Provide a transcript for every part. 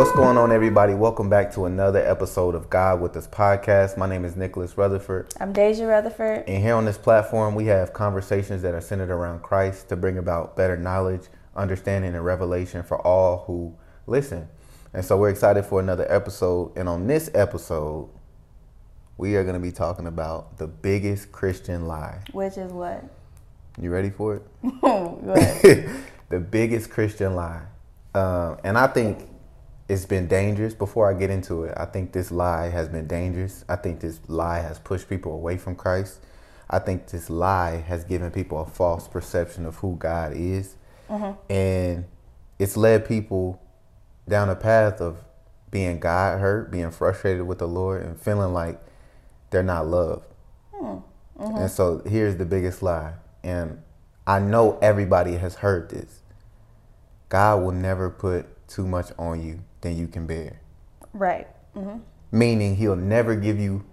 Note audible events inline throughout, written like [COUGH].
What's going on, everybody? Welcome back to another episode of God with Us podcast. My name is Nicholas Rutherford. I'm Deja Rutherford. And here on this platform, we have conversations that are centered around Christ to bring about better knowledge, understanding, and revelation for all who listen. And so we're excited for another episode. And on this episode, we are going to be talking about the biggest Christian lie. Which is what? You ready for it? [LAUGHS] [LAUGHS] The biggest Christian lie. Um, and I think it's been dangerous. Before I get into it, I think this lie has been dangerous. I think this lie has pushed people away from Christ. I think this lie has given people a false perception of who God is. Mm-hmm. And it's led people down a path of being God hurt, being frustrated with the Lord, and feeling like they're not loved. Hmm. Mm-hmm. And so here's the biggest lie. And I know everybody has heard this. God will never put too much on you than you can bear. right. Meaning, He'll never give you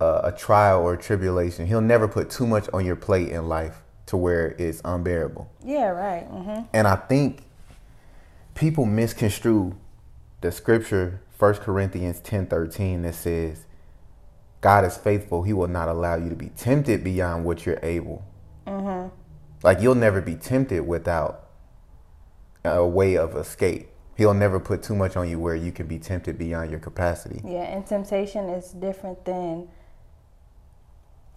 a, a trial or a tribulation. He'll never put too much on your plate in life to where it's unbearable. Yeah, right. hmm And I think people misconstrue the scripture, 1 Corinthians 10 13, that says, God is faithful. He will not allow you to be tempted beyond what you're able. Like you'll never be tempted without a way of escape. He'll never put too much on you where you can be tempted beyond your capacity. Yeah, and temptation is different than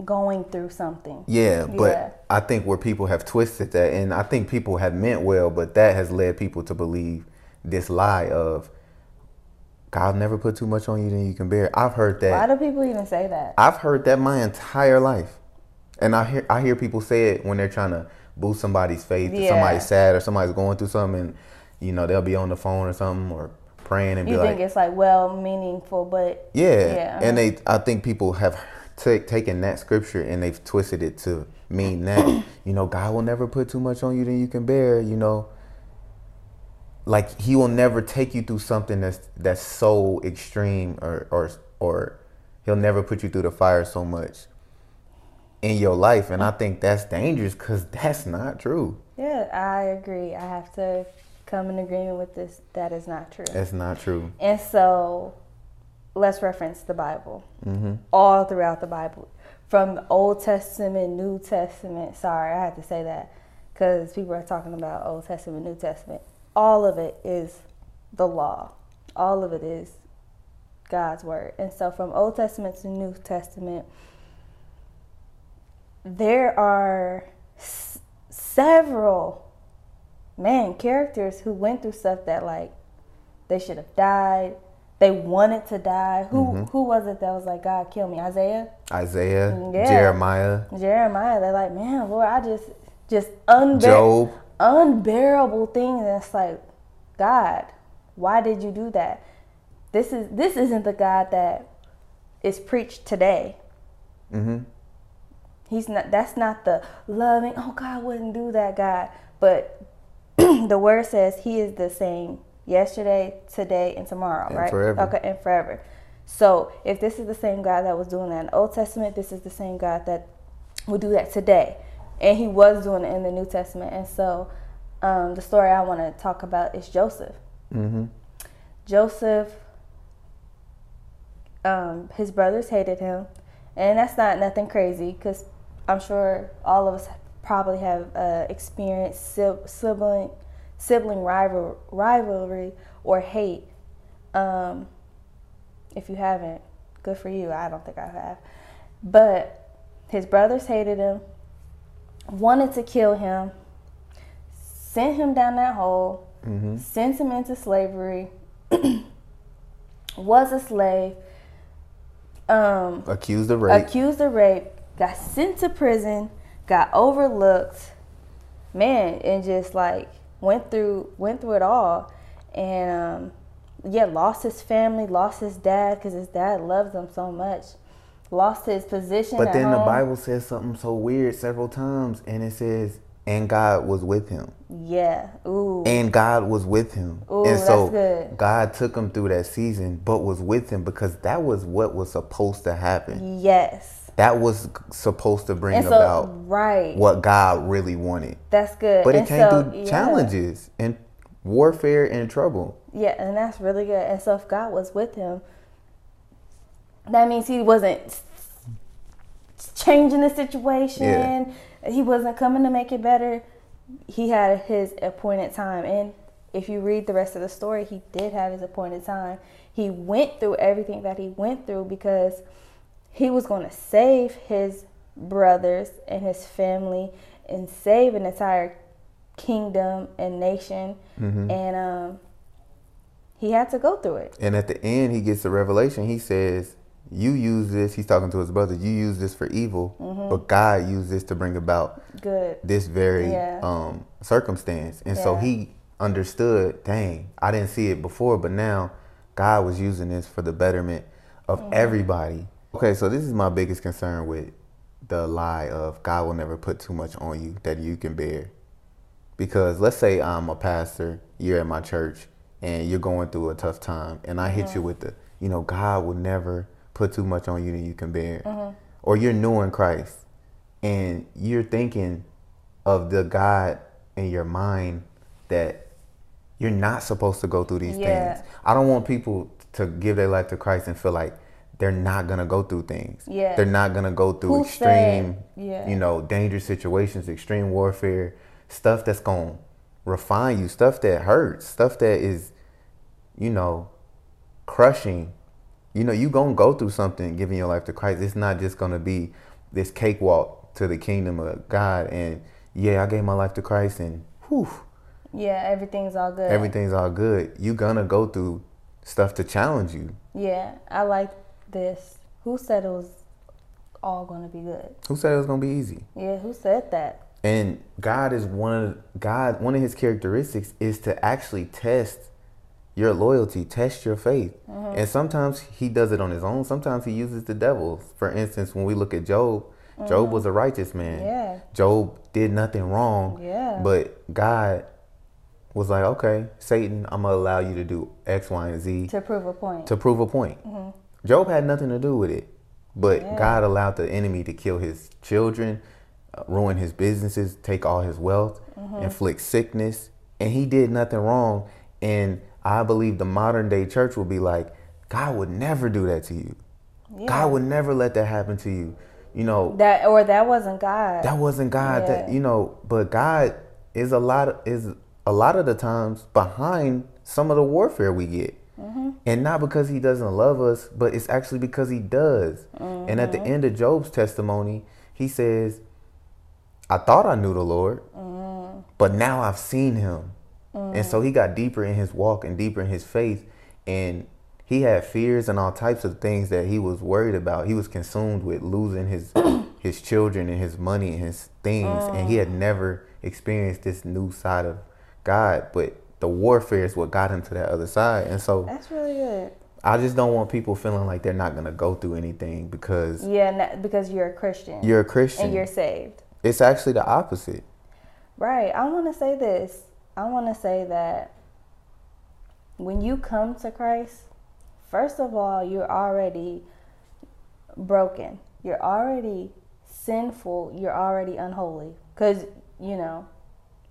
going through something. Yeah, but Yeah. I think where people have twisted that, and I think people have meant well, but that has led people to believe this lie of God never put too much on you than you can bear. I've heard that. Why do people even say that? I've heard that my entire life, and I hear I hear people say it when they're trying to boost somebody's faith. Yeah. somebody's sad or somebody's going through something, and you know they'll be on the phone or something or praying and You be think like, it's like well meaningful, but yeah. Yeah. And they, I think people have ta taken that scripture and they've twisted it to mean that, [COUGHS] you know, God will never put too much on you than you can bear, you know. Like he will never take you through something that's that's so extreme or or or he'll never put you through the fire so much in your life and I think that's dangerous cuz [LAUGHS] that's not true. yeah, I agree. I have to come in agreement with this. That is not true. That's not true. And so let's reference the Bible. Mm-hmm. All throughout the Bible. From Old Testament, New Testament. Sorry, I had to say that because people are talking about Old Testament, New Testament. All of it is the law, all of it is God's word. And so from Old Testament to New Testament, there are s- several man characters who went through stuff that like they should have died. They wanted to die. Who who was it that was like God kill me? Isaiah, Isaiah, Yeah. Jeremiah, Jeremiah. They're like, man, Lord, I just just unbear- Job. unbearable thing. That's like, God, why did you do that? This is this isn't the God that is preached today. Mm-hmm. He's not. That's not the loving. Oh, God wouldn't do that, God. But [CLEARS THROAT] the word says He is the same yesterday, today, and tomorrow, And right? forever. Okay, and forever. So if this is the same God that was doing that in the Old Testament, this is the same God that will do that today, and He was doing it in the New Testament. And so, um, the story I want to talk about is Joseph. Mm-hmm. Joseph, um, his brothers hated him, and that's not nothing crazy because I'm sure all of us probably have uh, experienced sibling sibling rival rivalry or hate. Um, if you haven't, good for you. I don't think I have, but his brothers hated him, wanted to kill him, sent him down that hole, sent him into slavery, [CLEARS THROAT] was a slave, um, Accused of rape. accused of rape, got sent to prison, got overlooked, man, and just like went through went through it all, and um, yeah, lost his family, lost his dad because his dad loves him so much, lost his position. But then the. Bible says something so weird several times, and it says, "And God was with him." yeah, ooh, And God was with him, Ooh, and so. God took him through that season, but was with him because that was what was supposed to happen. yes, That was supposed to bring so about right, what God really wanted. that's good. But it came so, through yeah. challenges and warfare and trouble. Yeah, and that's really good. And so if God was with him, that means he wasn't changing the situation. Yeah. He wasn't coming to make it better. He had his appointed time. And if you read the rest of the story, he did have his appointed time. He went through everything that he went through because he was going to save his brothers and his family and save an entire kingdom and nation. And um, he had to go through it. And at the end, he gets the revelation. He says, "You use this." He's talking to his brother. You use this for evil, but God used this to bring about Good. this very Yeah. um, circumstance. And so he understood. Dang, I didn't see it before, but now God was using this for the betterment of Mm-hmm. everybody. Okay, so this is my biggest concern with the lie of God will never put too much on you that you can bear. Because let's say I'm a pastor, you're at my church, and you're going through a tough time, and I hit you mm-hmm. with the, you know, God will never put too much on you that you can bear. Mm-hmm. Or you're new in Christ, and you're thinking of the God in your mind that you're not supposed to go through these Yeah. things. I don't want people to give their life to Christ and feel like they're not gonna go through things. Yeah. They're not gonna go through Who extreme, yeah. you know, dangerous situations, extreme warfare, stuff that's gonna refine you, stuff that hurts, stuff that is, you know, crushing. You know, you gonna go through something giving your life to Christ. It's not just gonna be this cakewalk to the kingdom of God and yeah, I gave my life to Christ and whew, Yeah, everything's all good. everything's all good. You gonna go through stuff to challenge you. Yeah, I like this. Who said it was all going to be good? Who said it was gonna be easy? Yeah, who said that? And God is one of God. One of His characteristics is to actually test your loyalty, test your faith. Mm-hmm. And sometimes He does it on His own. Sometimes He uses the devil. For instance, when we look at Job, Job mm-hmm. was a righteous man. Yeah. Job did nothing wrong. Yeah. But God was like, okay, Satan, I'm gonna allow you to do X, Y, and Z To prove a point. to prove a point. Mm-hmm. Job had nothing to do with it, but Yeah. God allowed the enemy to kill his children, uh, ruin his businesses, take all his wealth, inflict sickness, and he did nothing wrong. And I believe the modern day church will be like, God would never do that to you. yeah. God would never let that happen to you. You know, that or that wasn't God. that wasn't God. That you know, but God is a lot is a lot of the times behind some of the warfare we get, Mm-hmm. and not because He doesn't love us, but it's actually because He does. And at the Mm-hmm. end of Job's testimony, he says, "I thought I knew the Lord, Mm-hmm. but now I've seen Him." And so he got deeper in his walk and deeper in his faith, and he had fears and all types of things that he was worried about. He was consumed with losing his [COUGHS] his children and his money and his things, and he had never experienced this new side of God. But the warfare is what got him to that other side, and so That's really good. I just don't want people feeling like they're not gonna go through anything because Yeah, because you're a Christian. you're a Christian. and you're saved. it's actually the opposite. Right. I want to say this. I want to say that when you come to Christ, first of all, you're already broken. You're already sinful. You're already unholy. Because, you know,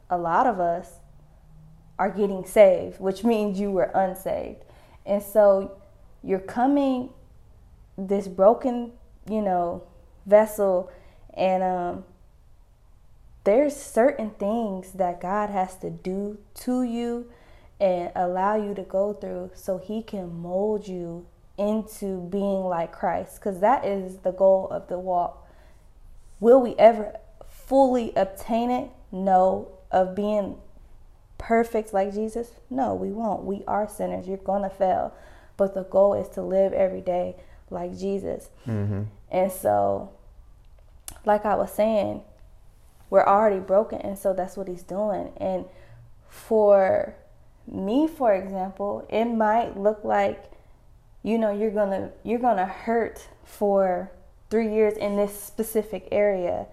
a lot of us are getting saved, which means you were unsaved. And so you're coming this broken, you know, vessel and um there's certain things that God has to do to you and allow you to go through so he can mold you into being like Christ cuz that is the goal of the walk. Will we ever fully obtain it? No. Of being perfect like Jesus? No, we won't. We are sinners. You're going to fail. But the goal is to live every day like Jesus. Mm-hmm. And so, like I was saying, we're already broken. And so that's what he's doing. And for me, for example, it might look like, you know, you're going to you're going to hurt for 3 years in this specific area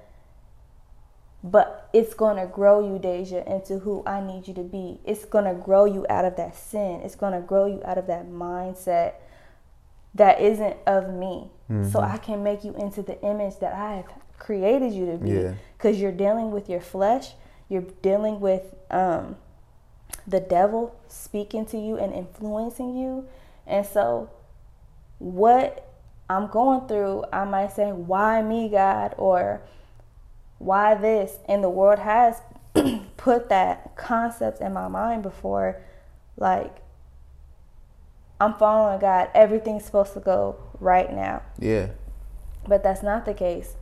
but it's going to grow you deja into who i need you to be it's going to grow you out of that sin it's going to grow you out of that mindset that isn't of me so i can make you into the image that i have created you to be Yeah. because you're dealing with your flesh you're dealing with um the devil speaking to you and influencing you. And so, what I'm going through, I might say, Why me, God? Or why this? And the world has [CLEARS THROAT] put that concept in my mind before, like, I'm following God, everything's supposed to go right now. Yeah. But that's not the case.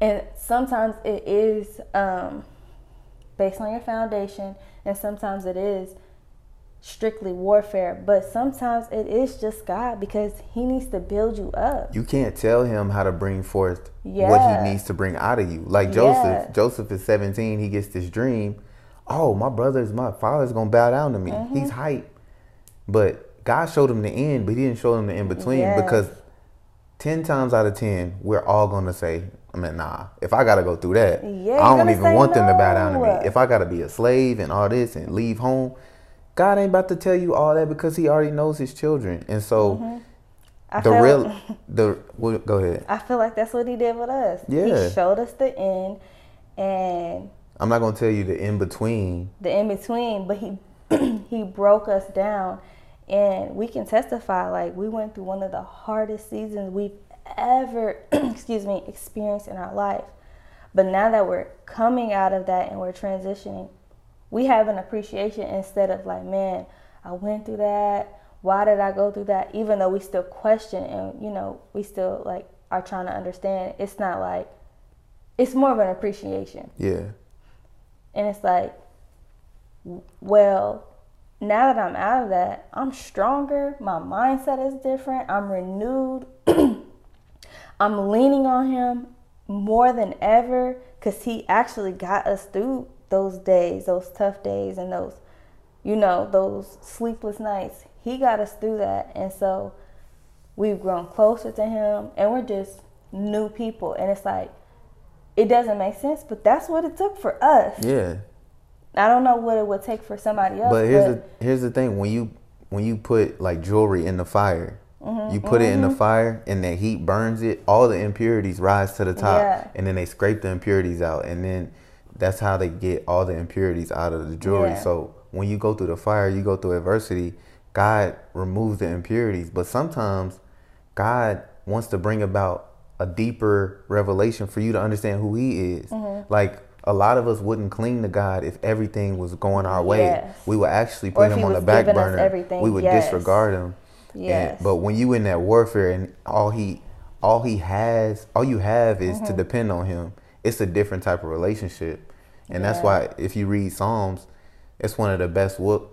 And sometimes it is um, based on your foundation, and sometimes it is strictly warfare. But sometimes it is just God because He needs to build you up. You can't tell him how to bring forth Yeah. what he needs to bring out of you. Like Joseph. Yeah. Joseph is 17. He gets this dream. Oh, my brother's, my father's to bow down to me. Mm-hmm. He's hype. But God showed him the end, but he didn't show him the in between Yes. because 10 times out of 10, we're all to say, I mean, nah, if I got to go through that, Yeah, I don't even want them to bow down to me. If I got to be a slave and all this and leave home, God ain't about to tell you all that because he already knows his children. And so Mm-hmm. I the feel- real, [LAUGHS] the, well, go ahead. I feel like that's what He did with us. Yeah. He showed us the end and I'm not gonna tell you the in between. the in between, but He [CLEARS THROAT] He broke us down, and we can testify like we went through one of the hardest seasons we've ever, [CLEARS THROAT] excuse me, experienced in our life. But now that we're coming out of that and we're transitioning, we have an appreciation instead of like, man, I went through that. Why did I go through that? Even though we still question and you know we still like are trying to understand. It's not like it's more of an appreciation, Yeah, and it's like, well, now that I'm out of that, I'm stronger. My mindset is different. I'm renewed. [CLEARS THROAT] I'm leaning on him more than ever because he actually got us through those days, those tough days, and those, you know, those sleepless nights. He got us through that. And so we've grown closer to him and we're just new people. And it's like, it doesn't make sense, but that's what it took for us. yeah. I don't know what it would take for somebody else. But here's the here's the thing: when you when you put like jewelry in the fire, Mm-hmm, you put it in the fire, and the heat burns it. All the impurities rise to the top, Yeah. and then they scrape the impurities out, and then that's how they get all the impurities out of the jewelry. Yeah. So when you go through the fire, you go through adversity. God removes the impurities, but sometimes God wants to bring about a deeper revelation for you to understand who He is. Mm-hmm. Like a lot of us wouldn't cling to God if everything was going our way. Yes. We would actually put Him on the back burner. We would yes. disregard Him. And- Yes. but when you in that warfare and all He, all He has, all you have is Mm-hmm. to depend on Him. It's a different type of relationship, and that's why if you read Psalms, it's one of the best wo-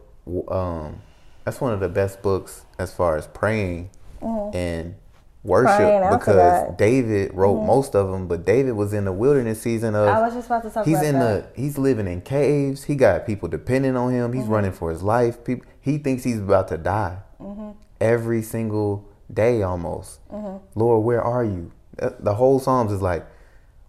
um, that's one of the best books as far as praying and worship Mm-hmm. Out to because. Mm-hmm. David wrote most of them, but David was in the wilderness season of. I was just about to talk he's about in that. the he's living in caves. He got people depending on him. Mm-hmm. He's running for his life. People he thinks he's about to die Mm-hmm. every single day almost. Lord, where are you? Uh, The whole Psalms is like,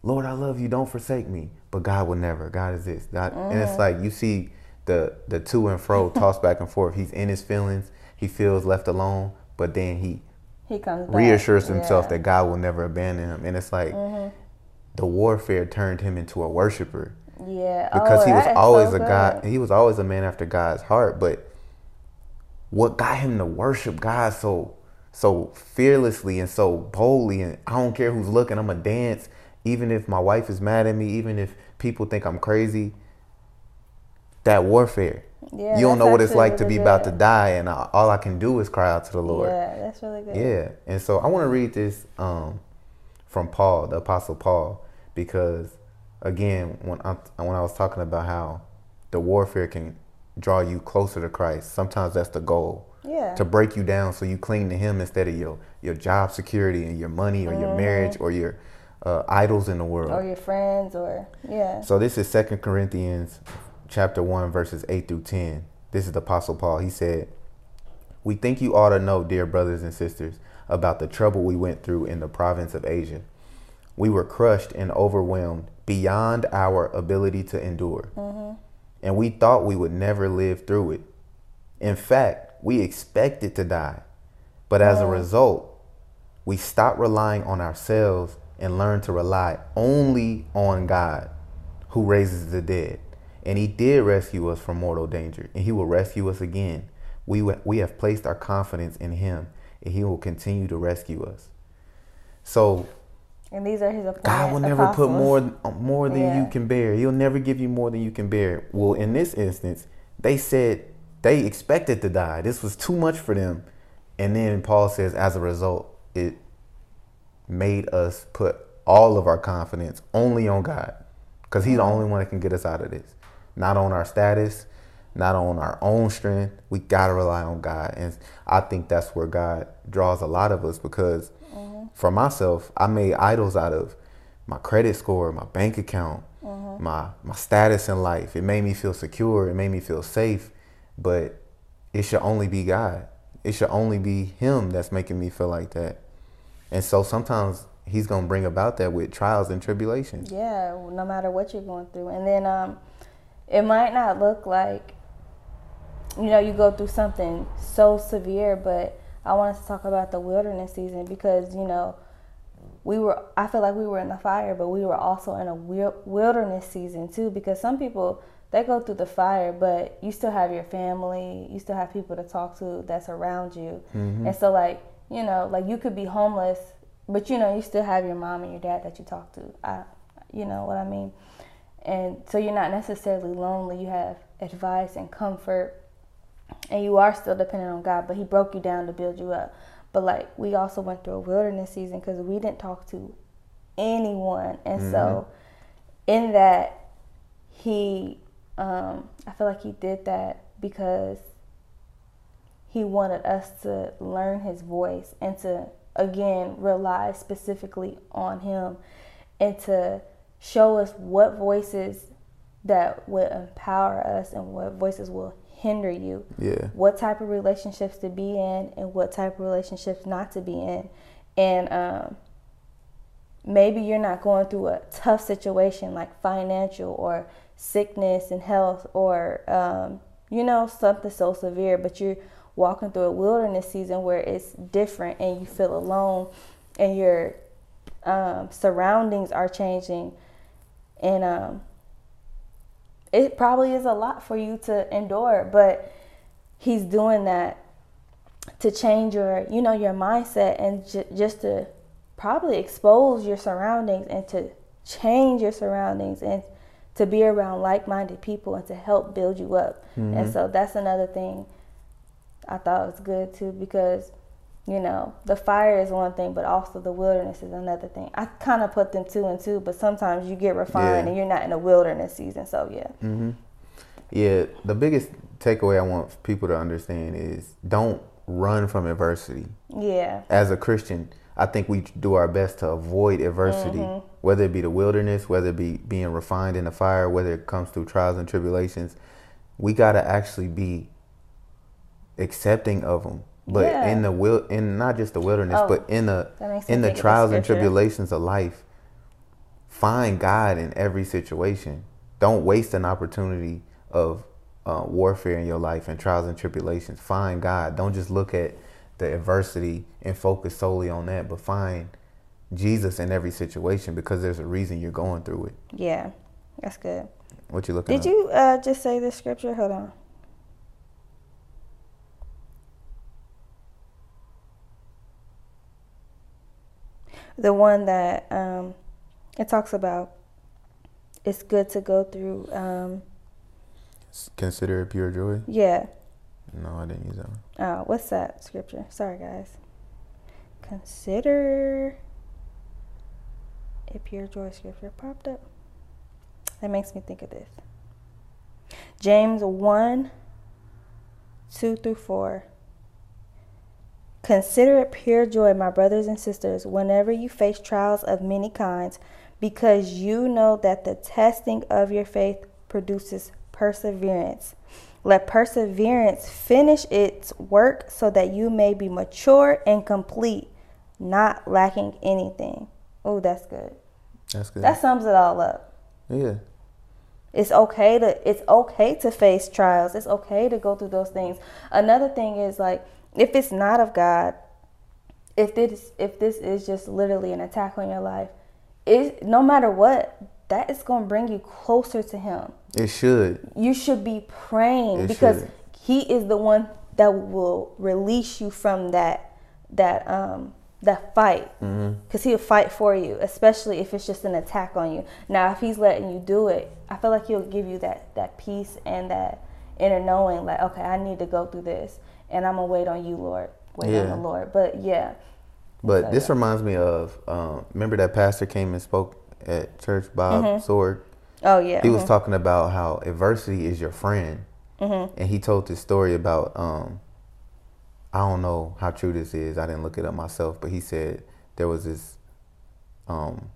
Lord, I love you. Don't forsake me. But God will never. God is this. God, and Mm-hmm. it's like you see the the to and fro [LAUGHS] toss back and forth. He's in his feelings. He feels left alone, but then he he comes back. reassures himself Yeah. that God will never abandon him. And it's like the warfare turned him into a worshiper Yeah. because oh, he was always so a good. He was always a man after God's heart. But what got him to worship God so so fearlessly and so boldly, and I don't care who's looking, I'm gonna dance, even if my wife is mad at me, even if people think I'm crazy. That warfare. Yeah, you don't know what it's like to really be about to die, and I, all I can do is cry out to the Lord. Yeah, that's really good. Yeah, and so I want to read this um, from Paul, the Apostle Paul, because again, when I when I was talking about how the warfare can draw you closer to Christ, sometimes that's the goal. Yeah. To break you down so you cling to Him instead of your your job security and your money or your marriage or your uh, idols in the world. Or your friends, or yeah. So this is Second Corinthians chapter 1 verses 8 through 10. This is the apostle Paul. He said, "We think you ought to know, dear brothers and sisters, about the trouble we went through in the province of Asia. We were crushed and overwhelmed beyond our ability to endure. And we thought we would never live through it. In fact, we expected to die. But as a result, we stopped relying on ourselves and learn to rely only on God who raises the dead. And he did rescue us from mortal danger, and he will rescue us again. We, we have placed our confidence in him, and he will continue to rescue us. So, and these are his God will never apostles. put more more than Yeah. you can bear. He'll never give you more than you can bear. Well, in this instance, they said they expected to die. This was too much for them. And then Paul says, as a result, it made us put all of our confidence only on God. Because He's the mm-hmm. only one that can get us out of this. Not on our status, not on our own strength. We got to rely on God. And I think that's where God draws a lot of us because mm-hmm. for myself, I made idols out of my credit score, my bank account, mm-hmm. my my status in life. It made me feel secure. It made me feel safe. But it should only be God. It should only be Him that's making me feel like that. And so sometimes He's gonna bring about that with trials and tribulations. Yeah, no matter what you're going through. And then um, it might not look like, you know, you go through something so severe, but I wanted to talk about the wilderness season because, you know, we were, I feel like we were in the fire, but we were also in a wilderness season too because some people, they go through the fire, but you still have your family, you still have people to talk to that's around you. And so, like, you know, like you could be homeless, but you know, you still have your mom and your dad that you talk to. I, you know what I mean? And so you're not necessarily lonely. You have advice and comfort, and you are still dependent on God, but He broke you down to build you up. But like, we also went through a wilderness season because we didn't talk to anyone. And so, in that, He, um, I feel like He did that because he wanted us to learn his voice and to again rely specifically on him and to show us what voices that would empower us and what voices will hinder you Yeah. what type of relationships to be in and what type of relationships not to be in and um, maybe you're not going through a tough situation like financial or sickness and health or um, you know something so severe but you're walking through a wilderness season where it's different and you feel alone and your um, surroundings are changing. And um, it probably is a lot for you to endure but he's doing that to change your you know your mindset and j- just to probably expose your surroundings and to change your surroundings and to be around like-minded people and to help build you up. And so that's another thing i thought it was good too because you know the fire is one thing but also the wilderness is another thing i kind of put them two and two but sometimes you get refined Yeah. and you're not in a wilderness season so yeah Mm-hmm. Yeah, the biggest takeaway I want people to understand is don't run from adversity. yeah As a Christian, I think we do our best to avoid adversity, Mm-hmm. whether it be the wilderness, whether it be being refined in the fire, whether it comes through trials and tribulations. We got to actually be accepting of them. But Yeah. in the will, in not just the wilderness, Oh, but in the that makes me in the trials and tribulations of life, find God in every situation. Don't waste an opportunity of uh, warfare in your life and trials and tribulations. Find God. Don't just look at the adversity and focus solely on that, but find Jesus in every situation because there's a reason you're going through it. yeah that's good What you looking at? Did at? you uh, just say the scripture? Hold on. The one that um, it talks about it's good to go through. Um, Consider it pure joy? yeah. No, I didn't use that one. Uh, what's that scripture? Sorry, guys. Consider a pure joy scripture popped up. That makes me think of this. James 1 2 through 4. Consider it pure joy, my brothers and sisters, whenever you face trials of many kinds, because you know that the testing of your faith produces perseverance. Let perseverance finish its work so that you may be mature and complete, not lacking anything. Oh, that's good. That's good. That sums it all up. yeah. It's okay to it's okay to face trials. It's okay to go through those things. Another thing is like if it's not of God, if this if this is just literally an attack on your life, it no matter what, that is going to bring you closer to Him. It should. You should be praying It because should. He is the one that will release you from that that um that fight Mm-hmm. because he'll fight for you especially if it's just an attack on you now if he's letting you do it i feel like he'll give you that that peace and that inner knowing like okay i need to go through this and i'm gonna wait on you lord. Wait on the lord. But yeah. But So, this reminds me of um, remember that pastor came and spoke at church, Bob Mm-hmm. Sorge. oh yeah. He was talking about how adversity is your friend, Mm-hmm. and he told this story about um, I don't know how true this is. I didn't look it up myself, but he said there was this um,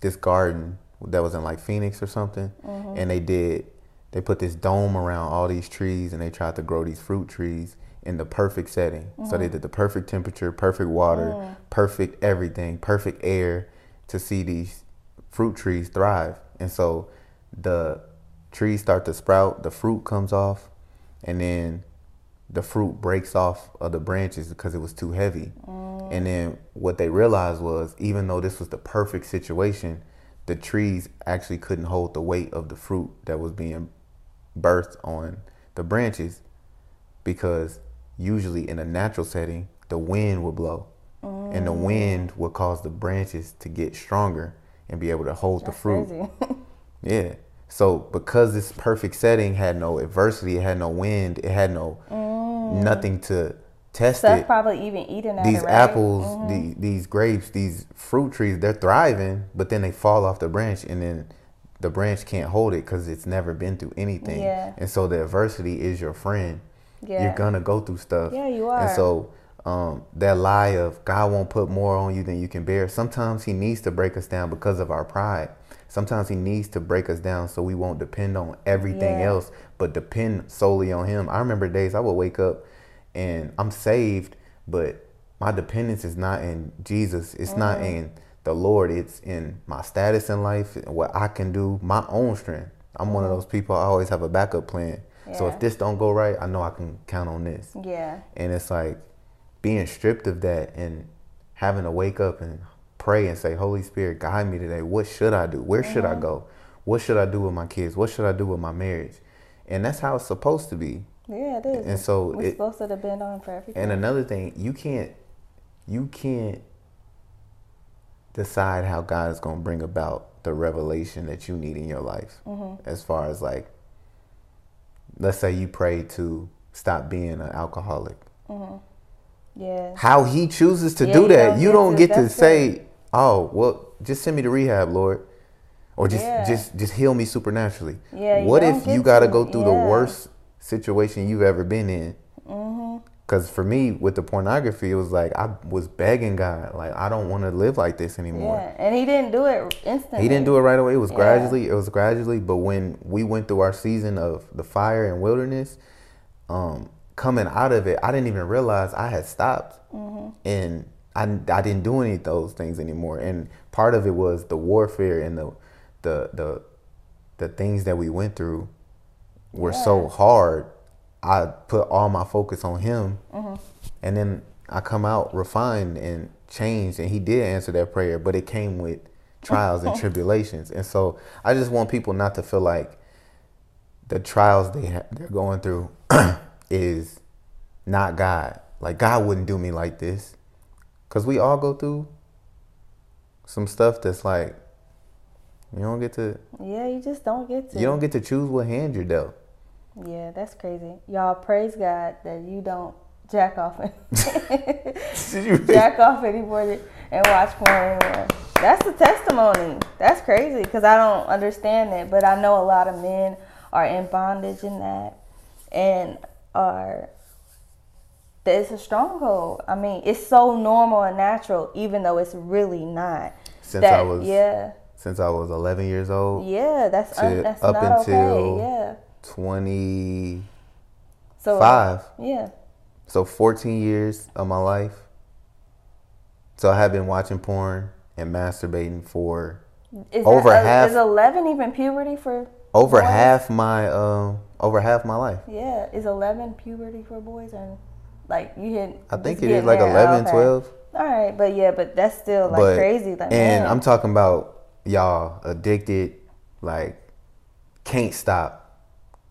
this garden that was in like Phoenix or something, Mm-hmm. and they did they put this dome around all these trees, and they tried to grow these fruit trees in the perfect setting. So Mm-hmm. they did the perfect temperature, perfect water, Mm. perfect everything, perfect air to see these fruit trees thrive. And so the trees start to sprout, the fruit comes off, and then the fruit breaks off of the branches because it was too heavy. And then what they realized was even though this was the perfect situation, the trees actually couldn't hold the weight of the fruit that was being birthed on the branches because usually in a natural setting, the wind would blow. And the oh. wind would cause the branches to get stronger and be able to hold the fruit. [LAUGHS] Yeah. So because this perfect setting had no adversity, it had no wind, it had no oh. nothing to test stuff it. probably even eating These it, right? apples, the, mm-hmm. these grapes, these fruit trees, they're thriving, but then they fall off the branch, and then the branch can't hold it because it's never been through anything. Yeah. And so the adversity is your friend. Yeah. You're gonna go through stuff. Yeah, you are. And so um, that lie of God won't put more on you than you can bear. Sometimes He needs to break us down because of our pride. Sometimes He needs to break us down so we won't depend on everything Yeah. else, but depend solely on Him. I remember days I would wake up and I'm saved, but my dependence is not in Jesus. It's not Mm. in the Lord. It's in my status in life, what I can do, my own strength. I'm one of those people. I always have a backup plan. So Mm-hmm. If this don't go right, I know I can count on this. Yeah. And it's like being stripped of that and having to wake up and pray and say holy spirit guide me today. What should i do? Where should i go? What should i do with my kids? What should i do with my marriage? And that's how it's supposed to be. Yeah it is. And so we're it- supposed to depend on for everything. And another thing you can't you can't decide how god is going to bring about the revelation that you need in your life as far as like let's say you pray to stop being an alcoholic mm-hmm. yeah how he chooses to Yeah, do you that. don't you get don't to- get to say, "Oh, well, just send me to rehab, Lord," or just Yeah. just just heal me supernaturally. Yeah, what if you got to to, go through the worst situation you've ever been in? Because for me, with the pornography, it was like I was begging God, like I don't want to live like this anymore. yeah and he didn't do it instantly He didn't do it right away. It was Yeah. gradually. It was gradually. But when we went through our season of the fire and wilderness, um, coming out of it, I didn't even realize I had stopped, Mm-hmm. and I, I didn't do any of those things anymore. And part of it was the warfare and the the the the things that we went through were so hard. I put all my focus on him, Mm-hmm. and then I come out refined and changed. And he did answer that prayer, but it came with trials and [LAUGHS] tribulations. And so I just want people not to feel like the trials they ha- they're going through [CLEARS THROAT] is not God. Like God wouldn't do me like this, cause we all go through some stuff that's like you don't get to yeah you just don't get to you don't get to choose what hand you're dealt. Yeah that's crazy y'all praise god that you don't jack off [LAUGHS] [LAUGHS] jack off anymore and watch porn anymore. That's the testimony. That's crazy because I don't understand it, but I know a lot of men are in bondage in that and are. that It's a stronghold. I mean, it's so normal and natural, even though it's really not. Since that, I was yeah, since I was 11 years old, yeah, that's un, that's up not until- okay. Yeah. 25. So five. yeah, So 14 years of my life. So I have been watching porn and masturbating for is Over that, half- Is eleven even puberty for? over boys? half my um over half my life. Yeah, is 11 puberty for boys and like you hit? I think it is like there. 11, Okay. 12. All right, but yeah, but that's still like but crazy. Like, and man. I'm talking about y'all addicted like can't stop.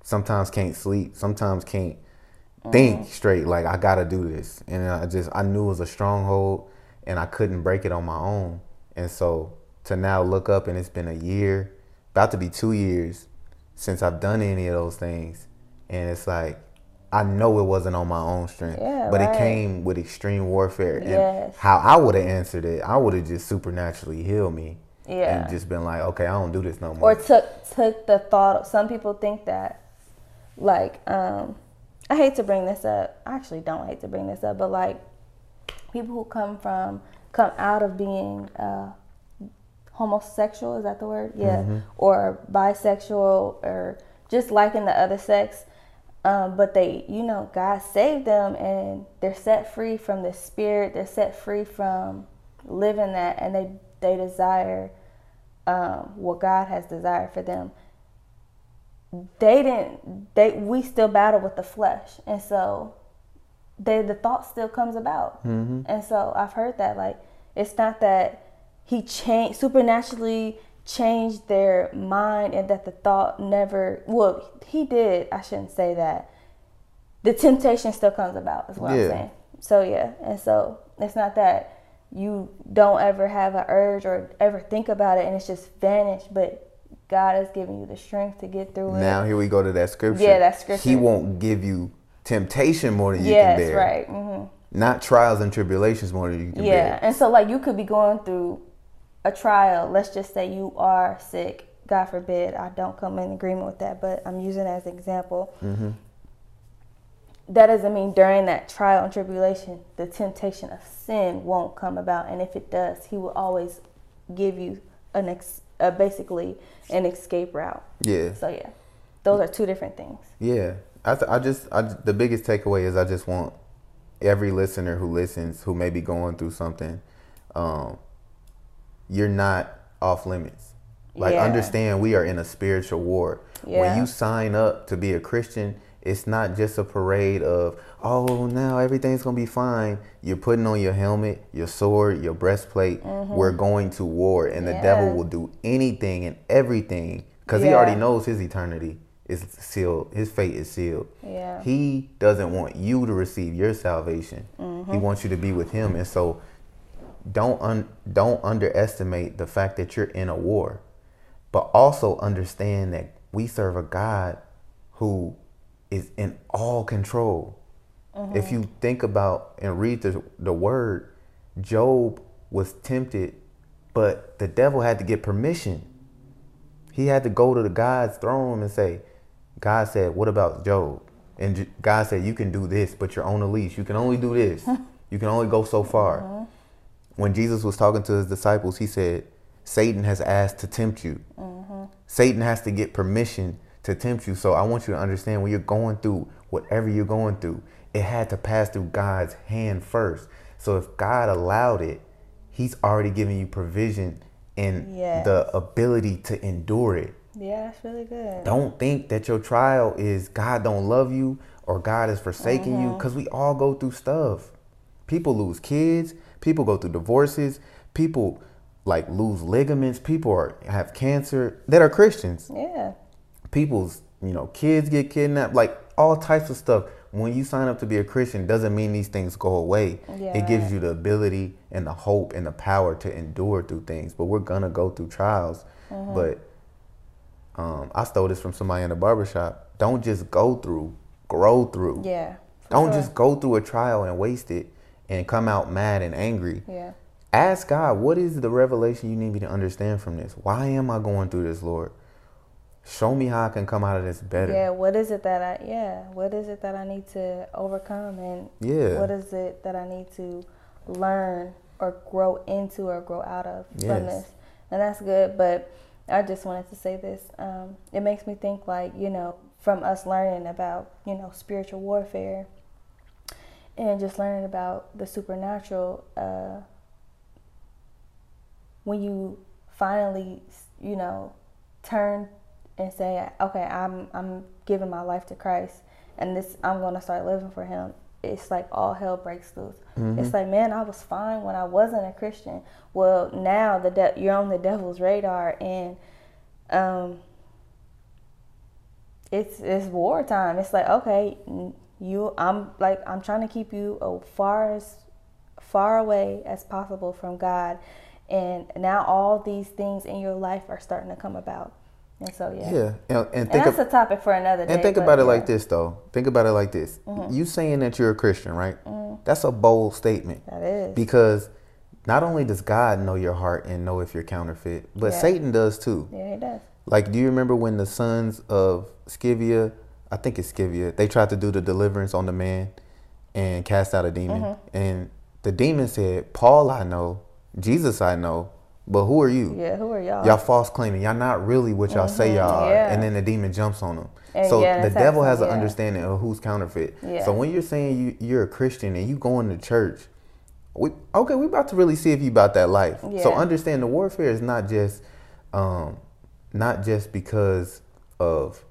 Sometimes can't sleep. Sometimes can't uh-huh. think straight. Like I gotta do this, and I just I knew it was a stronghold, and I couldn't break it on my own. And so to now look up, and it's been a year, about to be two years since I've done any of those things, and it's like I know it wasn't on my own strength, Yeah, but right. it came with extreme warfare. And Yes. how I would have answered it, I would have just supernaturally healed me, Yeah. and just been like, okay, I don't do this no more. or took took the thought some people think that like um i hate to bring this up. I actually don't hate to bring this up but like people who come from come out of being uh homosexual is that the word? Yeah. Or bisexual or just liking the other sex um, but they you know god saved them and they're set free from the spirit. They're set free from living that and they they desire um, what God has desired for them. They didn't. They we still battle with the flesh, and so they the thought still comes about. Mm-hmm. And so I've heard that like it's not that he changed supernaturally changed their mind, and that the thought never. Well, he did. I shouldn't say that. The temptation still comes about. Is what Yeah. I'm saying. So yeah, and so it's not that you don't ever have an urge or ever think about it and it's just vanished, but God has given you the strength to get through Now it. Now here we go to that scripture. Yeah, that scripture. He won't give you temptation more than you yes, can bear. That's right. hmm Not trials and tribulations more than you can Yeah, bear. Yeah, and so like you could be going through a trial. Let's just say you are sick. God forbid, I don't come in agreement with that, but I'm using it as an example. Mm-hmm. That doesn't mean during that trial and tribulation, the temptation of sin won't come about, and if it does, He will always give you an ex- uh, basically an escape route. Yeah. So yeah, those are two different things. Yeah. I, th- I just I, the biggest takeaway is I just want every listener who listens who may be going through something, um, you're not off limits. Like Yeah. understand we are in a spiritual war. Yeah. When you sign up to be a Christian, it's not just a parade of oh now everything's gonna be fine. You're putting on your helmet, your sword, your breastplate. We're going to war, and the devil Mm-hmm. Will do anything and everything because he already knows his eternity is sealed. His fate is sealed. Yeah. He doesn't want you to receive your salvation. Mm-hmm. He wants you to be with him, and so don't un, don't underestimate the fact that you're in a war, but also understand that we serve a God who is in all control. Mm-hmm. If you think about and read the the word, Job was tempted, but the devil had to get permission. He had to go to the God's throne and say, God said, What about Job? And J- God said, You can do this, but you're on a leash. You can only do this. [LAUGHS] you can only go so far. When Jesus was talking to his disciples, he said, Satan has asked to tempt you. Satan has to get permission to tempt you. So I want you to understand when you're going through whatever you're going through, it had to pass through God's hand first. So if God allowed it, He's already given you provision and Yes. the ability to endure it. Yeah, that's really good. Don't think that your trial is God don't love you or God is forsaking you uh-huh. because we all go through stuff. People lose kids, people go through divorces, people like lose ligaments, people are, have cancer that are Christians. Yeah. People's, you know, kids get kidnapped, like all types of stuff. When you sign up to be a Christian, doesn't mean these things go away. Yeah, it gives you the ability and the hope and the power to endure through things. But we're gonna go through trials. Mm-hmm. But um, I stole this from somebody in the barbershop. Don't just go through, grow through. Yeah. Don't sure. just go through a trial and waste it and come out mad and angry. Yeah. Ask God, what is the revelation you need me to understand from this? Why am I going through this, Lord? Show me how I can come out of this better. Yeah, what is it that I yeah, what is it that I need to overcome and Yeah. what is it that I need to learn or grow into or grow out of Yes. from this? And that's good, but I just wanted to say this. Um, it makes me think like, you know, from us learning about, you know, spiritual warfare and just learning about the supernatural, uh, when you finally, you know, turn and say, okay, I'm I'm giving my life to Christ, and this I'm gonna start living for Him. It's like all hell breaks loose. It's like, man, I was fine when I wasn't a Christian. Well, now the de- you're on the devil's radar, and um, it's it's wartime. It's like okay, you I'm like I'm trying to keep you as far as far away as possible from God, and now all these things in your life are starting to come about. And so yeah, Yeah, and, and and think that's of, a topic for another day. and think about it yeah. Mm-hmm. like this though. Think about it like this. You saying that you're a Christian, right? That's a bold statement. That is. Because not only does God know your heart and know if you're counterfeit, but Yeah. Satan does too. Yeah, he does. Like, do you remember when the sons of Sceva, I think it's Sceva, they tried to do the deliverance on the man and cast out a demon? Mm-hmm. And the demon said, Paul I know, Jesus I know, but who are you? Yeah, who are y'all? Y'all false claiming. Y'all not really what y'all say y'all are. Mm-hmm. yeah. And then the demon jumps on them. And so yeah, the devil has an yeah. understanding of who's counterfeit. Yeah. So when you're saying you, you're a Christian and you going to church, we okay, we about to really see if you about that life. So understand the warfare is not just um not just because of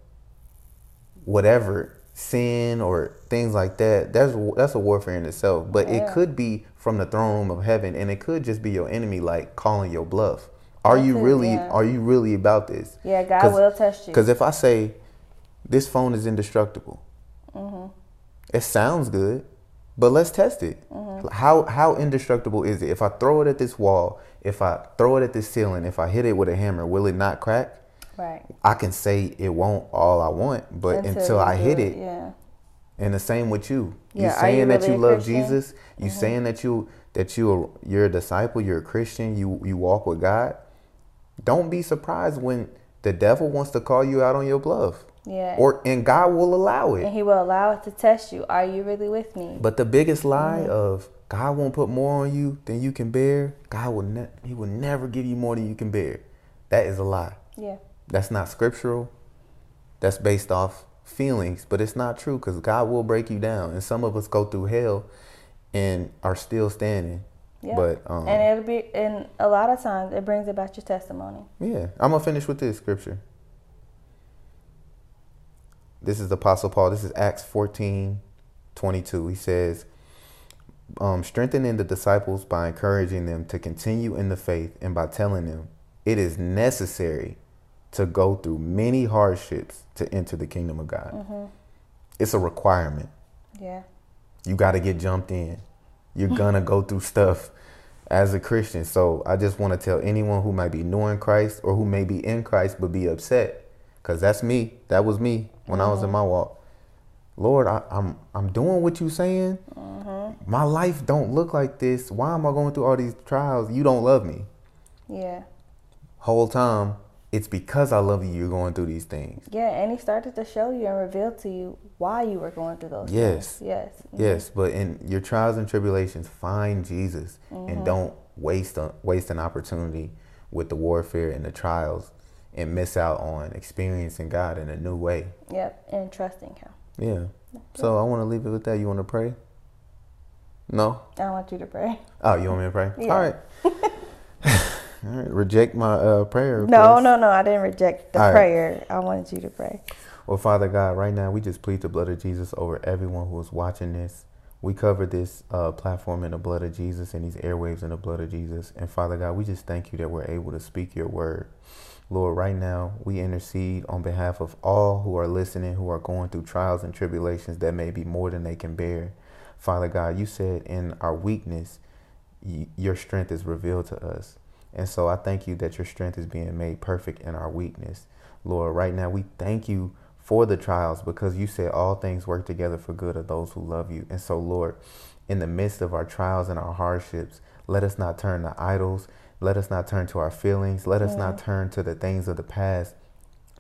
whatever sin or things like that. That's that's a warfare in itself. But it could be from the throne room of heaven, and it could just be your enemy, like calling your bluff. Are you really? yeah. Are you really about this? Yeah, God will test you. Because if I say this phone is indestructible, Mm-hmm. it sounds good, but let's test it. Mm-hmm. How how indestructible is it? If I throw it at this wall, if I throw it at this ceiling, if I hit it with a hammer, will it not crack? right. I can say it won't all I want, but until, you I hit it, Yeah. And the same with you. You Yeah, are saying you that really you love Christian? Mm-hmm. Jesus, you saying that you that you are, you're a disciple, you're a Christian, you you walk with God. Don't be surprised when the devil wants to call you out on your bluff. Yeah. Or and God will allow it. and he will allow it to test you. Are you really with me? But the biggest lie Mm-hmm. of God won't put more on you than you can bear. God will ne- he will never give you more than you can bear. That is a lie. yeah. That's not scriptural. That's based off feelings, but it's not true because God will break you down. And some of us go through hell and are still standing. Yeah. But um, and it'll be and a lot of times it brings about your testimony. yeah, I'm gonna finish with this scripture. This is Apostle Paul. This is Acts 14, 22. He says, um, strengthening the disciples by encouraging them to continue in the faith and by telling them it is necessary to go through many hardships to enter the kingdom of God. Mm-hmm. It's a requirement. Yeah. You got to get jumped in. You're [LAUGHS] going to go through stuff as a Christian. So I just want to tell anyone who might be new in Christ or who may be in Christ but be upset, because that's me. That was me when I was in mm-hmm. my walk. Lord, I, I'm I'm doing what you're saying. Mm-hmm. My life don't look like this. Why am I going through all these trials? You don't love me. Yeah. Whole time, it's because I love you. You're going through these things. Yeah, and he started to show you and reveal to you why you were going through those Yes. things. Yes. Mm-hmm. Yes, but in your trials and tribulations, find Jesus and mm-hmm. don't waste a, waste an opportunity with the warfare and the trials and miss out on experiencing God in a new way. Yep. And trusting him. Yeah. So I want to leave it with that. You want to pray? No. I want you to pray. Oh, you want me to pray? [LAUGHS] Yeah. All right. [LAUGHS] All right. Reject my uh, prayer. No, no, no. I didn't reject the All right. prayer. I wanted you to pray. Well, Father God, right now we just plead the blood of Jesus over everyone who is watching this. We cover this uh, platform in the blood of Jesus and these airwaves in the blood of Jesus. And Father God, we just thank you that we're able to speak your word. Lord, right now we intercede on behalf of all who are listening, who are going through trials and tribulations that may be more than they can bear. Father God, you said in our weakness, y- your strength is revealed to us. And so I thank you that your strength is being made perfect in our weakness. Lord, right now we thank you for the trials because you said all things work together for good of those who love you. And so, Lord, in the midst of our trials and our hardships, let us not turn to idols. Let us not turn to our feelings. Let us not turn to the things of the past,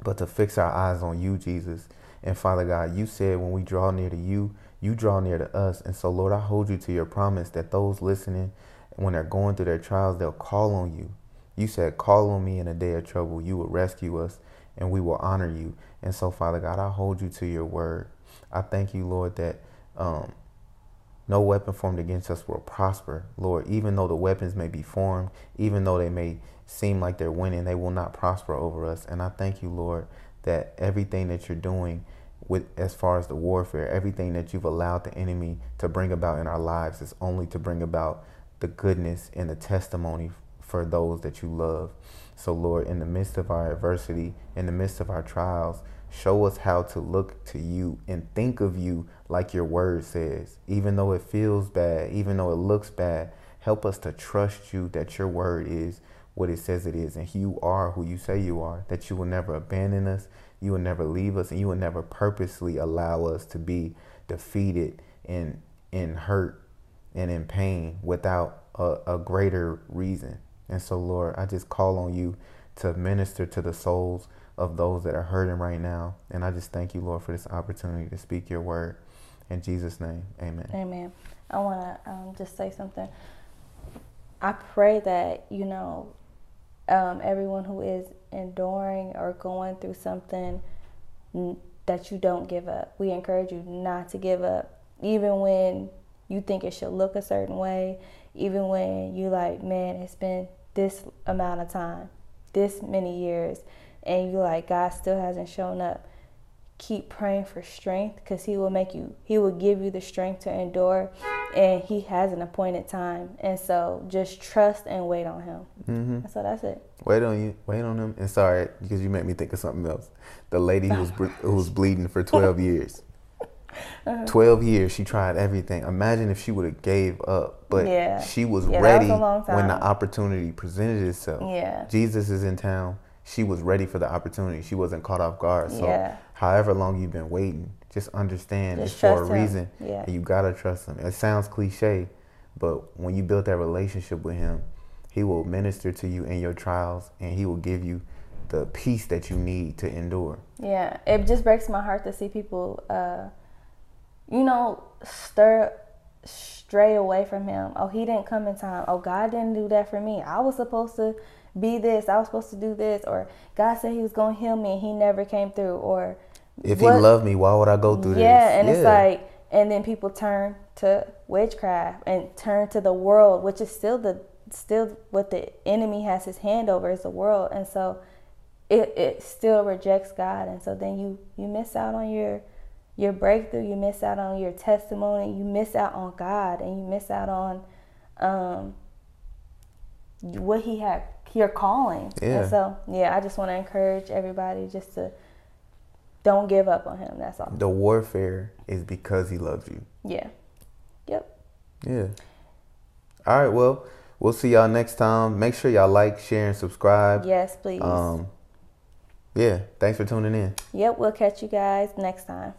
but to fix our eyes on you, Jesus. And Father God, you said when we draw near to you, you draw near to us. And so, Lord, I hold you to your promise that those listening, when they're going through their trials, they'll call on you. You said, Call on me in a day of trouble. You will rescue us and we will honor you. And so, Father God, I hold you to your word. I thank you, Lord, that um, no weapon formed against us will prosper, Lord. Even though the weapons may be formed, even though they may seem like they're winning, they will not prosper over us. And I thank you, Lord, that everything that you're doing with as far as the warfare, everything that you've allowed the enemy to bring about in our lives is only to bring about the goodness and the testimony for those that you love. So, Lord, in the midst of our adversity, in the midst of our trials, show us how to look to you and think of you like your word says. Even though it feels bad, even though it looks bad, help us to trust you that your word is what it says it is and you are who you say you are, that you will never abandon us, you will never leave us, and you will never purposely allow us to be defeated and and hurt and in pain without a, a greater reason. And so, Lord, I just call on you to minister to the souls of those that are hurting right now. And I just thank you, Lord, for this opportunity to speak your word. In Jesus' name, amen. Amen. I want to um, just say something. I pray that, you know, um, everyone who is enduring or going through something that you don't give up. We encourage you not to give up, even when you think it should look a certain way, even when you like, man, it's been this amount of time, this many years, and you like, God still hasn't shown up. Keep praying for strength because He will make you, He will give you the strength to endure, and He has an appointed time. And so just trust and wait on Him. Mm-hmm. So that's it. Wait on you, wait on Him. And sorry, because you made me think of something else. The lady who was, who was bleeding for 12 [LAUGHS] years. Uh-huh. 12 years she tried everything imagine if she would have gave up but yeah. she was yeah, ready was when the opportunity presented itself yeah jesus is in town she was ready for the opportunity she wasn't caught off guard so yeah. however long you've been waiting just understand just it's for a him. reason yeah. you gotta trust him it sounds cliche but when you build that relationship with him he will minister to you in your trials and he will give you the peace that you need to endure yeah it just breaks my heart to see people uh, you know, stir stray away from him. Oh, he didn't come in time. Oh, God didn't do that for me. I was supposed to be this. I was supposed to do this. Or God said he was going to heal me and he never came through. Or if what, he loved me, why would I go through yeah, this? yeah, and it's like, and then people turn to witchcraft and turn to the world, which is still the still what the enemy has his hand over is the world, and so it it still rejects God, and so then you you miss out on your your breakthrough, you miss out on your testimony, you miss out on God, and you miss out on um, what He had, your calling. Yeah. And so, yeah, I just want to encourage everybody just to don't give up on Him. That's all. The warfare is because He loves you. Yeah. Yep. Yeah. All right. Well, we'll see y'all next time. Make sure y'all like, share, and subscribe. Yes, please. Um, yeah. Thanks for tuning in. Yep. We'll catch you guys next time.